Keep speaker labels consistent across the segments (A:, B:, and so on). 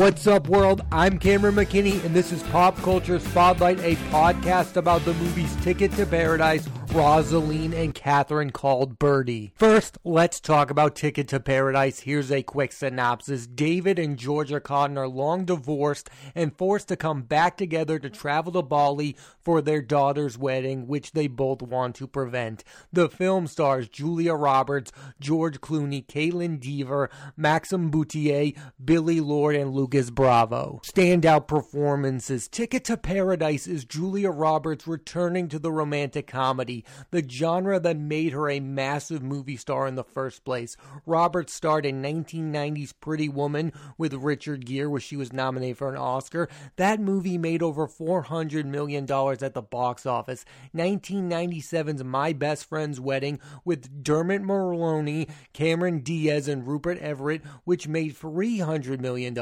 A: What's up, world? I'm Cameron McKinney, and this is Pop Culture Spotlight, a podcast about the movies Ticket to Paradise, Rosaline, and Catherine called Birdy. First, let's talk about Ticket to Paradise. Here's a quick synopsis. David and Georgia Cotton are long divorced and forced to come back together to travel to Bali for their daughter's wedding, which they both want to prevent. The film stars Julia Roberts, George Clooney, Kaitlyn Dever, Maxim Bouttier, Billie Lourd, and Lucas Bravo. Standout performances. Ticket to Paradise is Julia Roberts returning to the romantic comedy the genre that made her a massive movie star in the first place. Robert starred in 1990's Pretty Woman with Richard Gere, where she was nominated for an Oscar. That movie made over $400 million at the box office. 1997's My Best Friend's Wedding with Dermot Mulroney, Cameron Diaz, and Rupert Everett, which made $300 million.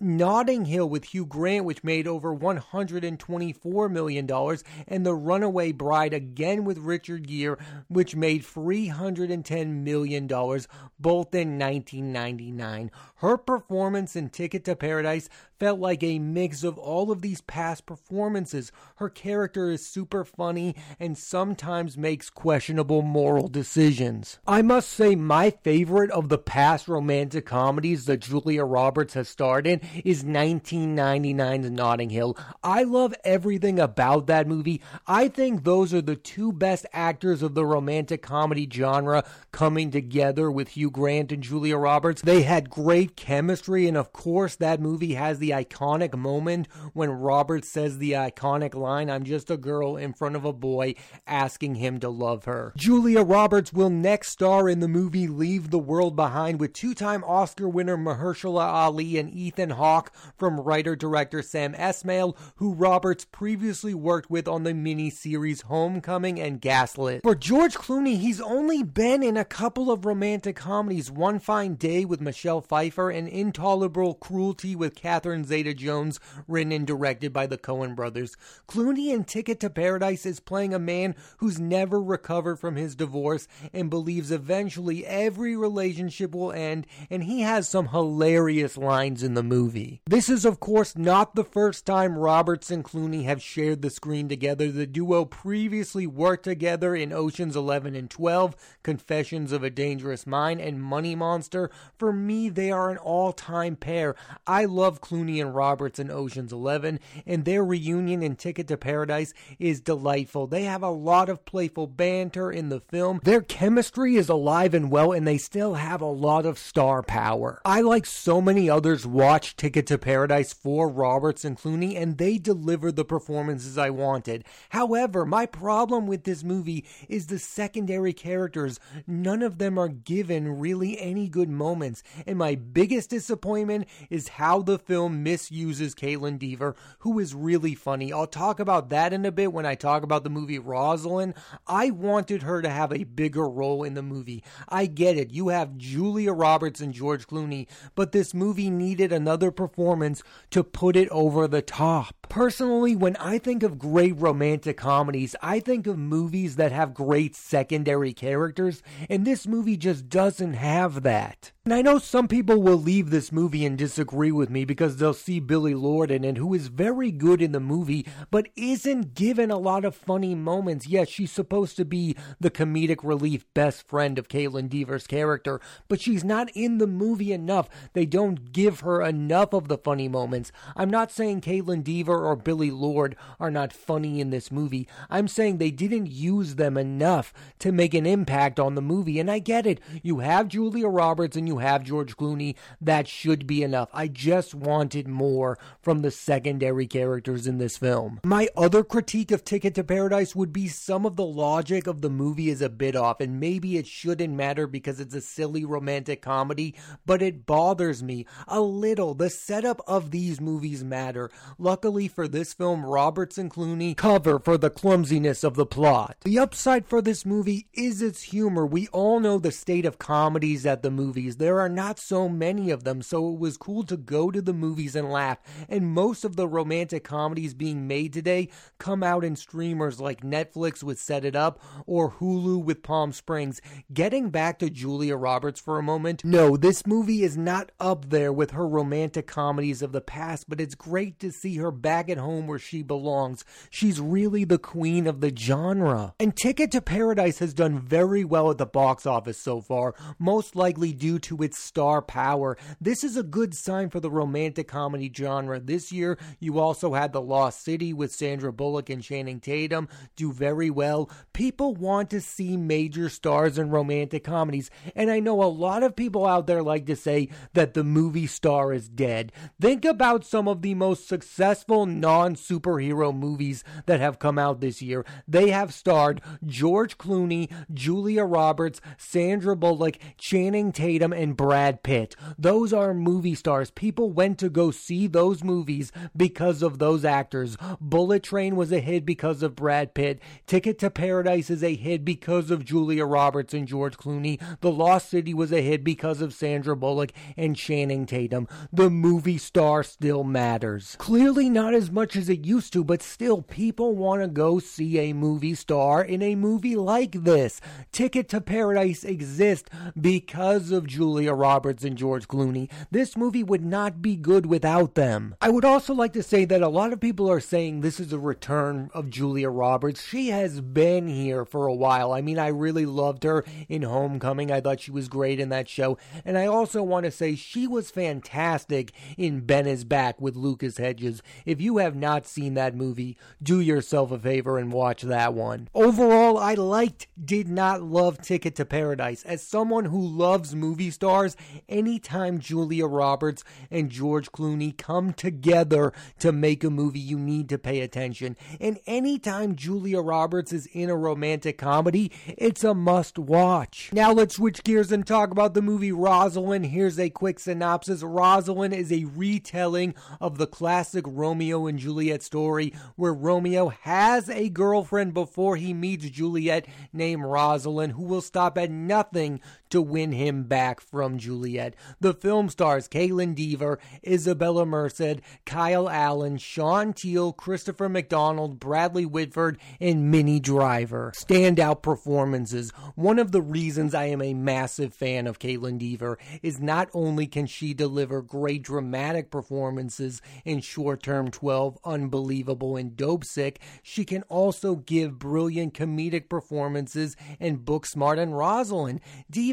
A: Notting Hill with Hugh Grant, which made over $124 million. And The Runaway Bride again with Richard Gere, which made $310 million, both in 1999. Her performance in Ticket to Paradise felt like a mix of all of these past performances. Her character is super funny and sometimes makes questionable moral decisions. I must say, my favorite of the past romantic comedies that Julia Roberts has starred in is 1999's Notting Hill. I love everything about that movie. I think those are the two best actors of the romantic comedy genre coming together with Hugh Grant and Julia Roberts. They had great chemistry, and of course, that movie has the iconic moment when Roberts says the iconic line, I'm just a girl in front of a boy asking him to love her. Julia Roberts will next star in the movie Leave the World Behind with two time Oscar winner Mahershala Ali and Ethan Hawke from writer director Sam Esmail, who Roberts previously worked with on the miniseries Homecoming and Gaslit. For George Clooney, he's only been in a couple of romantic comedies One Fine Day with Michelle Pfeiffer and Intolerable Cruelty with Catherine Zeta Jones, written and directed by the Coen brothers. Clooney in Ticket to Paradise is playing a man who's never recovered from his divorce and believes eventually every relationship will end, and he has some hilarious lines in the movie. This is, of course, not the first time Roberts and Clooney have shared the screen together. The duo previously worked together in Oceans 11 and 12, Confessions of a Dangerous Mind, and Money Monster. For me, they are an all time pair. I love Clooney and Roberts in Oceans 11, and their reunion in Ticket to Paradise is delightful. They have a lot of playful banter in the film. Their chemistry is alive and well, and they still have a lot of star power. I, like so many others, watch Ticket to Paradise for Roberts and Clooney, and they deliver the performances I wanted. However, my problem with this movie is the secondary characters. None of them are given really any good moments, and my biggest disappointment is how the film misuses Kaitlyn Dever, who is really funny. I'll talk about that in a bit when I talk about the movie Rosaline. I wanted her to have a bigger role in the movie. I get it. You have Julia Roberts and George Clooney, but this movie needed another performance to put it over the top. Personally, when I think of great romantic comedies, I think of movies that have great secondary characters, and this movie just doesn't have that. And I know some people will leave this movie and disagree with me because they'll see Billie in it, who is very good in the movie, but isn't given a lot of funny moments. Yes, she's supposed to be the comedic relief best friend of Kaitlyn Dever's character, but she's not in the movie enough. They don't give her enough of the funny moments. I'm not saying Kaitlyn Or Billie Lourd are not funny in this movie. I'm saying they didn't use them enough to make an impact on the movie, and I get it. You have Julia Roberts and you have George Clooney, that should be enough. I just wanted more from the secondary characters in this film. My other critique of Ticket to Paradise would be some of the logic of the movie is a bit off, and maybe it shouldn't matter because it's a silly romantic comedy, but it bothers me a little. The setup of these movies matter. Luckily for this film, Roberts and Clooney cover for the clumsiness of the plot. The upside for this movie is its humor. We all know the state of comedies at the movies. There are not so many of them, so it was cool to go to the movies and laugh. And most of the romantic comedies being made today come out in streamers like Netflix with Set It Up or Hulu with Palm Springs. Getting back to Julia Roberts for a moment, no, this movie is not up there with her romantic comedies of the past, but it's great to see her back at home where she belongs. She's really the queen of the genre. And Ticket to Paradise has done very well at the box office so far, most likely due to its star power. This is a good sign for the romantic comedy genre. This year, you also had The Lost City with Sandra Bullock and Channing Tatum do very well. People want to see major stars in romantic comedies, and I know a lot of people out there like to say that the movie star is dead. Think about some of the most successful non superhero movies that have come out this year. They have starred George Clooney, Julia Roberts, Sandra Bullock, Channing Tatum, and Brad Pitt. Those are movie stars. People went to go see those movies because of those actors. Bullet Train was a hit because of Brad Pitt. Ticket to Paradise is a hit because of Julia Roberts and George Clooney. The Lost City was a hit because of Sandra Bullock and Channing Tatum. The movie star still matters. Clearly not as much as it used to, but still people want to go see a movie star in a movie like this. Ticket to Paradise exists because of Julia Roberts and George Clooney. This movie would not be good without them. I would also like to say that a lot of people are saying this is a return of Julia Roberts. She has been here for a while. I mean, I really loved her in Homecoming. I thought she was great in that show. And I also want to say she was fantastic in Ben is Back with Lucas Hedges. If you have not seen that movie, do yourself a favor and watch that one. Overall, I liked, did not love Ticket to Paradise. As someone who loves movie stars, anytime Julia Roberts and George Clooney come together to make a movie, you need to pay attention. And anytime Julia Roberts is in a romantic comedy, it's a must watch. Now let's switch gears and talk about the movie Rosalind. Here's a quick synopsis Rosalind is a retelling of the classic Romeo and Juliet story where Romeo has a girlfriend before he meets Juliet named Rosalind who will stop at nothing to win him back from Juliet. The film stars Kaitlyn Dever, Isabella Merced, Kyle Allen, Sean Teale, Christopher McDonald, Bradley Whitford, and Minnie Driver. Standout performances. One of the reasons I am a massive fan of Kaitlyn Dever is not only can she deliver great dramatic performances in Short Term 12, Unbelievable, and Dopesick, she can also give brilliant comedic performances in Booksmart and Rosalind.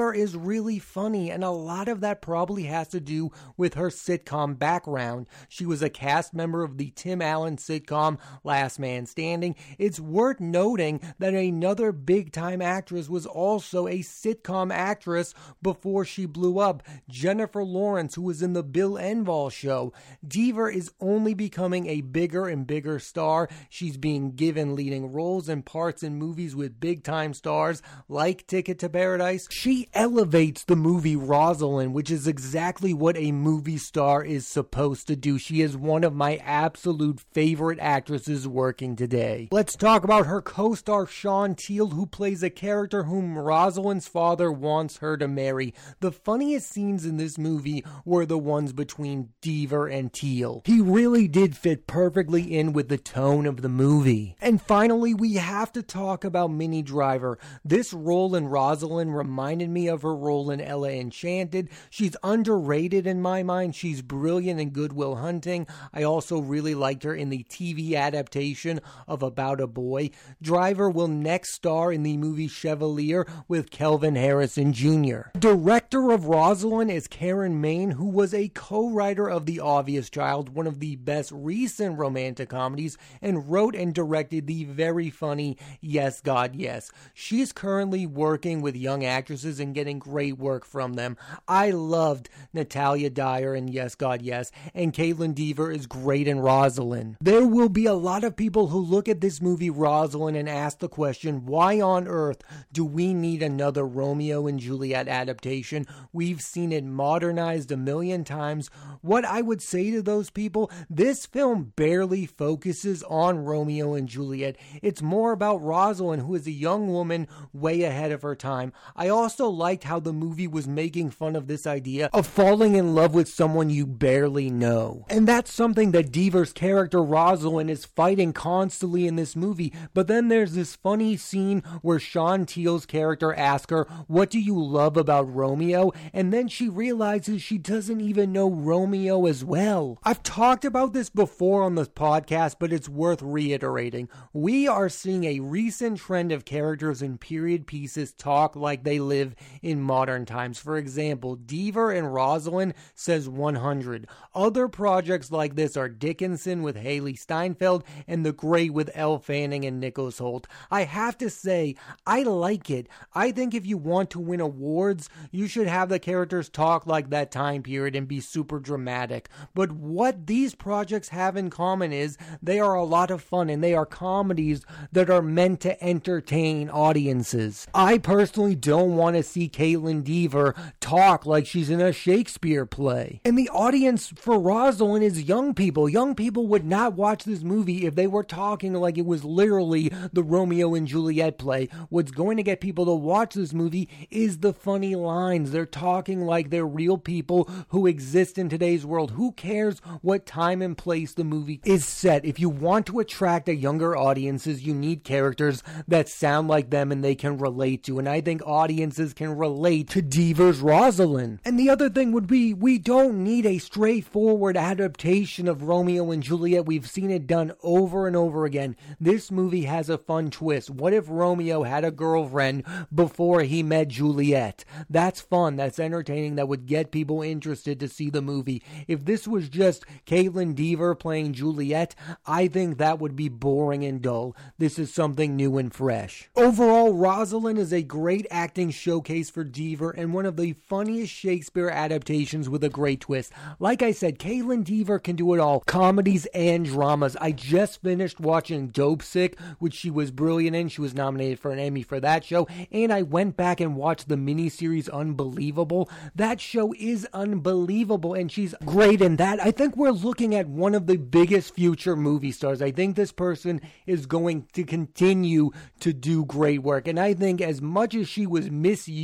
A: Is really funny, and a lot of that probably has to do with her sitcom background. She was a cast member of the Tim Allen sitcom Last Man Standing. It's worth noting that another big time actress was also a sitcom actress before she blew up, Jennifer Lawrence, who was in the Bill Engvall show. Dever is only becoming a bigger and bigger star. She's being given leading roles and parts in movies with big time stars like Ticket to Paradise. She elevates the movie Rosalind, which is exactly what a movie star is supposed to do. She is one of my absolute favorite actresses working today. Let's talk about her co star Sean Teale, who plays a character whom Rosalind's father wants her to marry. The funniest scenes in this movie were the ones between Dever and Teale. He really did fit perfectly in with the tone of the movie. And finally, we have to talk about Minnie Driver. This role in Rosalind reminded me of her role in Ella Enchanted. She's underrated in my mind. She's brilliant in Good Will Hunting. I also really liked her in the TV adaptation of About a Boy. Driver will next star in the movie Chevalier with Kelvin Harrison Jr. Director of Rosalind is Karen Maine, who was a co writer of The Obvious Child, one of the best recent romantic comedies, and wrote and directed the very funny Yes, God, Yes. She's currently working with young actresses, getting great work from them. I loved Natalia Dyer and Yes God Yes, and Kaitlyn Dever is great in Rosalind. There will be a lot of people who look at this movie Rosalind and ask the question, why on earth do we need another Romeo and Juliet adaptation? We've seen it modernized a million times. What I would say to those people, this film barely focuses on Romeo and Juliet. It's more about Rosalind, who is a young woman way ahead of her time. I also liked how the movie was making fun of this idea of falling in love with someone you barely know. And that's something that Dever's character Rosalind is fighting constantly in this movie. But then there's this funny scene where Sean Teale's character asks her, What do you love about Romeo? And then she realizes she doesn't even know Romeo as well. I've talked about this before on this podcast, but it's worth reiterating. We are seeing a recent trend of characters in period pieces talk like they live in modern times. For example, Dever and Rosalind says 100. Other projects like this are Dickinson with Hailee Steinfeld and The Great with Elle Fanning and Nicholas Hoult. I have to say, I like it. I think if you want to win awards, you should have the characters talk like that time period and be super dramatic. But what these projects have in common is they are a lot of fun and they are comedies that are meant to entertain audiences. I personally don't want to see Kaitlyn Dever talk like she's in a Shakespeare play. And the audience for Rosalind is young people. Young people would not watch this movie if they were talking like it was literally the Romeo and Juliet play. What's going to get people to watch this movie is the funny lines. They're talking like they're real people who exist in today's world. Who cares what time and place the movie is set? If you want to attract a younger audiences, you need characters that sound like them and they can relate to. And I think audiences can relate to Dever's Rosalind. And the other thing would be we don't need a straightforward adaptation of Romeo and Juliet. We've seen it done over and over again. This movie has a fun twist. What if Romeo had a girlfriend before he met Juliet? That's fun. That's entertaining. That would get people interested to see the movie. If this was just Kaitlyn Dever playing Juliet, I think that would be boring and dull. This is something new and fresh. Overall, Rosalind is a great acting showcase for Dever and one of the funniest Shakespeare adaptations with a great twist. Like I said, Kaitlyn Dever can do it all comedies and dramas. I just finished watching Dopesick, which she was brilliant in. She was nominated for an Emmy for that show. And I went back and watched the miniseries Unbelievable. That show is unbelievable, and she's great in that. I think we're looking at one of the biggest future movie stars. I think this person is going to continue to do great work. And I think as much as she was misused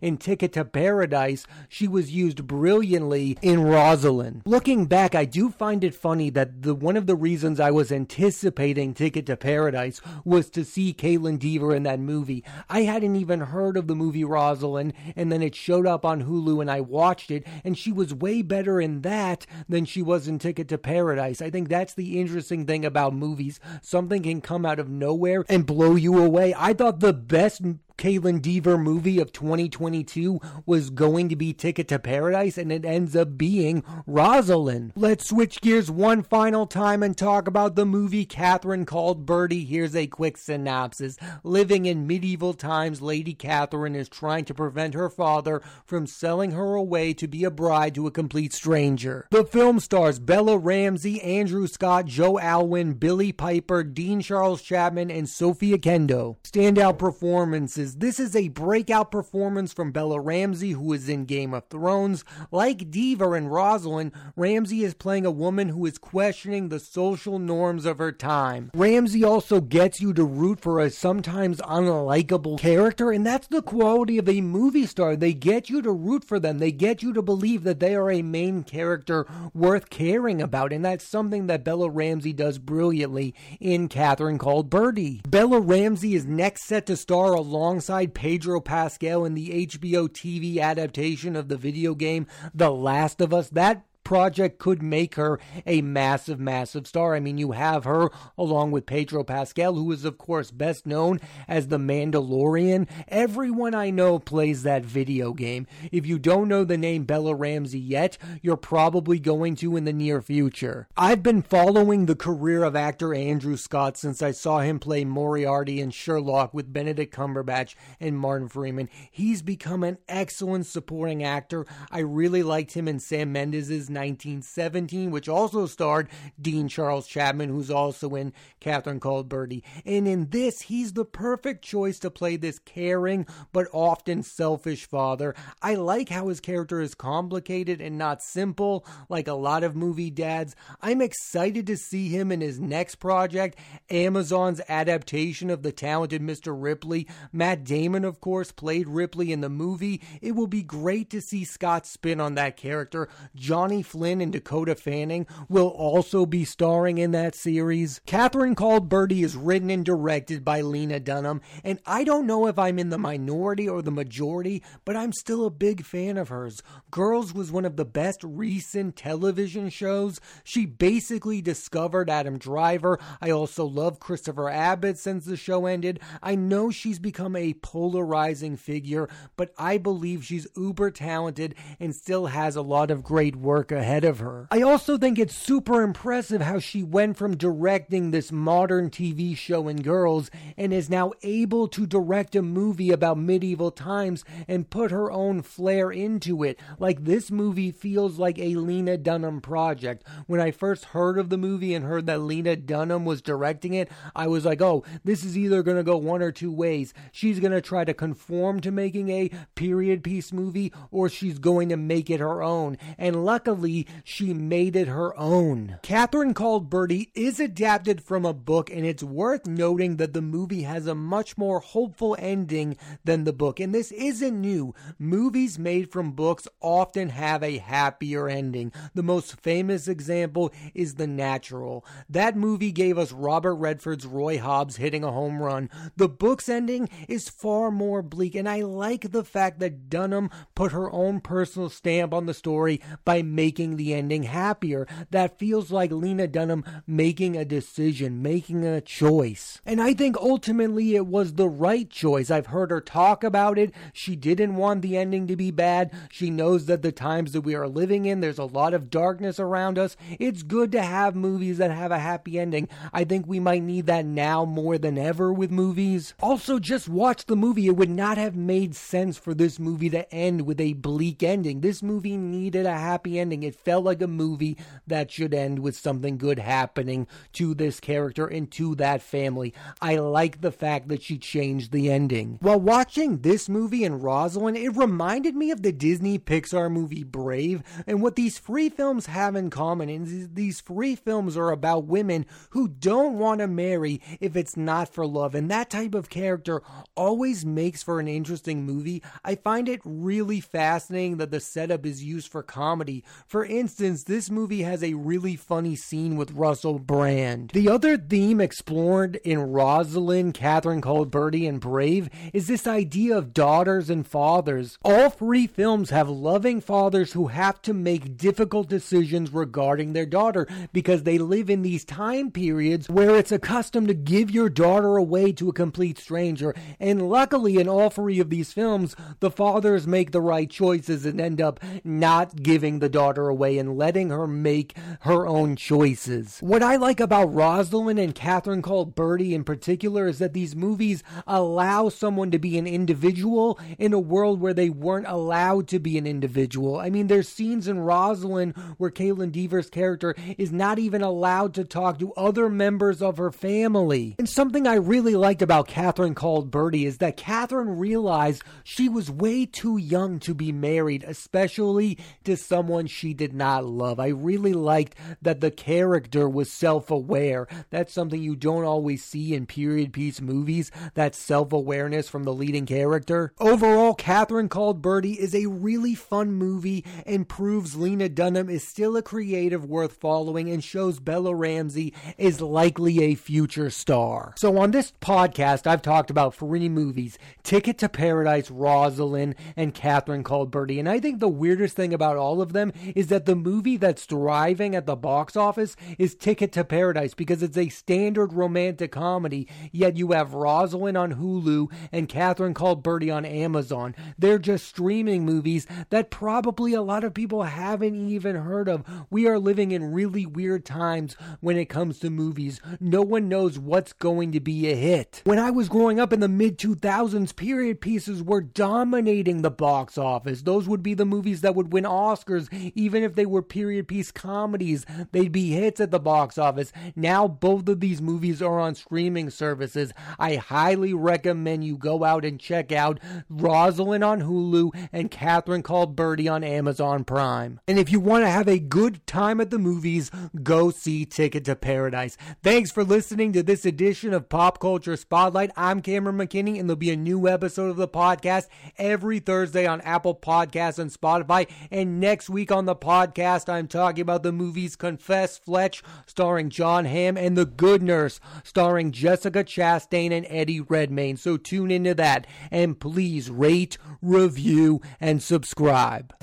A: in Ticket to Paradise, she was used brilliantly in Rosalind. Looking back, I do find it funny that the one of the reasons I was anticipating Ticket to Paradise was to see Kaitlyn Dever in that movie. I hadn't even heard of the movie Rosalind, and then it showed up on Hulu and I watched it, and she was way better in that than she was in Ticket to Paradise. I think that's the interesting thing about movies. Something can come out of nowhere and blow you away. I thought the best Kaitlyn Dever movie of 2022 was going to be Ticket to Paradise, and it ends up being Rosalind. Let's switch gears one final time and talk about the movie Catherine Called Birdy. Here's a quick synopsis. Living in medieval times, Lady Catherine is trying to prevent her father from selling her away to be a bride to a complete stranger. The film stars Bella Ramsey, Andrew Scott, Joe Alwyn, Billie Piper, Dean Charles Chapman, and Sophie Okonedo. Standout performances this is a breakout performance from Bella Ramsey, who is in Game of Thrones. Like Dever and Rosalind, Ramsey is playing a woman who is questioning the social norms of her time. Ramsey also gets you to root for a sometimes unlikable character, and that's the quality of a movie star. They get you to root for them, they get you to believe that they are a main character worth caring about, and that's something that Bella Ramsey does brilliantly in Catherine Called Birdy. Bella Ramsey is next set to star along alongside Pedro Pascal in the HBO TV adaptation of the video game The Last of Us. That project could make her a massive, massive star. I mean, you have her along with Pedro Pascal, who is, of course, best known as the Mandalorian. Everyone I know plays that video game. If you don't know the name Bella Ramsey yet, you're probably going to in the near future. I've been following the career of actor Andrew Scott since I saw him play Moriarty in Sherlock with Benedict Cumberbatch and Martin Freeman. He's become an excellent supporting actor. I really liked him in Sam Mendes' 1917, which also starred Dean Charles Chapman, who's also in Catherine Called Birdy. And in this, he's the perfect choice to play this caring but often selfish father. I like how his character is complicated and not simple, like a lot of movie dads. I'm excited to see him in his next project, Amazon's adaptation of The Talented Mr. Ripley. Matt Damon, of course, played Ripley in the movie. It will be great to see Scott spin on that character. Johnny Flynn and Dakota Fanning will also be starring in that series. Catherine Called Birdy is written and directed by Lena Dunham, and I don't know if I'm in the minority or the majority, but I'm still a big fan of hers. Girls was one of the best recent television shows. She basically discovered Adam Driver. I also love Christopher Abbott since the show ended. I know she's become a polarizing figure, but I believe she's uber talented and still has a lot of great work ahead of her. I also think it's super impressive how she went from directing this modern TV show in Girls and is now able to direct a movie about medieval times and put her own flair into it. Like this movie feels like a Lena Dunham project. When I first heard of the movie and heard that Lena Dunham was directing it, I was like, oh, this is either going to go one or two ways. She's going to try to conform to making a period piece movie or she's going to make it her own. And luckily, she made it her own. Catherine Called Birdy is adapted from a book, and it's worth noting that the movie has a much more hopeful ending than the book. And this isn't new. Movies made from books often have a happier ending. The most famous example is The Natural. That movie gave us Robert Redford's Roy Hobbs hitting a home run. The book's ending is far more bleak, and I like the fact that Dunham put her own personal stamp on the story by making the ending happier. That feels like Lena Dunham making a decision, making a choice. And I think ultimately it was the right choice. I've heard her talk about it. She didn't want the ending to be bad. She knows that the times that we are living in, there's a lot of darkness around us. It's good to have movies that have a happy ending. I think we might need that now more than ever with movies. Also, just watch the movie. It would not have made sense for this movie to end with a bleak ending. This movie needed a happy ending. It felt like a movie that should end with something good happening to this character and to that family. I like the fact that she changed the ending. While watching this movie and Rosalind, it reminded me of the Disney Pixar movie Brave and what these free films have in common. And these free films are about women who don't want to marry if it's not for love. And that type of character always makes for an interesting movie. I find it really fascinating that the setup is used for comedy. For instance, this movie has a really funny scene with Russell Brand. The other theme explored in Rosalind, Catherine Birdy, and Brave is this idea of daughters and fathers. All three films have loving fathers who have to make difficult decisions regarding their daughter because they live in these time periods where it's accustomed to give your daughter away to a complete stranger. And luckily, in all three of these films, the fathers make the right choices and end up not giving the daughter away and letting her make her own choices. What I like about Rosalind and Catherine Called Birdy in particular is that these movies allow someone to be an individual in a world where they weren't allowed to be an individual. I mean, there's scenes in Rosalind where Kaitlyn Dever's character is not even allowed to talk to other members of her family. And something I really liked about Catherine Called Birdy is that Catherine realized she was way too young to be married, especially to someone she did not love. I really liked that the character was self aware. That's something you don't always see in period piece movies, that self awareness from the leading character. Overall, Catherine Called Birdy is a really fun movie and proves Lena Dunham is still a creative worth following and shows Bella Ramsey is likely a future star. So on this podcast, I've talked about three movies Ticket to Paradise, Rosalind, and Catherine Called Birdy, And I think the weirdest thing about all of them is that the movie that's thriving at the box office is Ticket to Paradise because it's a standard romantic comedy, yet you have Rosalind on Hulu and Catherine Called Birdy on Amazon. They're just streaming movies that probably a lot of people haven't even heard of. We are living in really weird times when it comes to movies. No one knows what's going to be a hit. When I was growing up in the mid 2000s, period pieces were dominating the box office. Those would be the movies that would win Oscars, even if they were period piece comedies. They'd be hits at the box office. Now both of these movies are on streaming services. I highly recommend you go out and check out Rosalind on Hulu and Catherine Called Birdy on Amazon Prime. And if you want to have a good time at the movies, go see Ticket to Paradise. Thanks for listening to this edition of Pop Culture Spotlight. I'm Cameron McKinney, and there'll be a new episode of the podcast every Thursday on Apple Podcasts and Spotify. And next week on the podcast, I'm talking about the movies Confess Fletch, starring Jon Hamm, and The Good Nurse, starring Jessica Chastain and Eddie Redmayne. So tune into that, and please rate, review, and subscribe.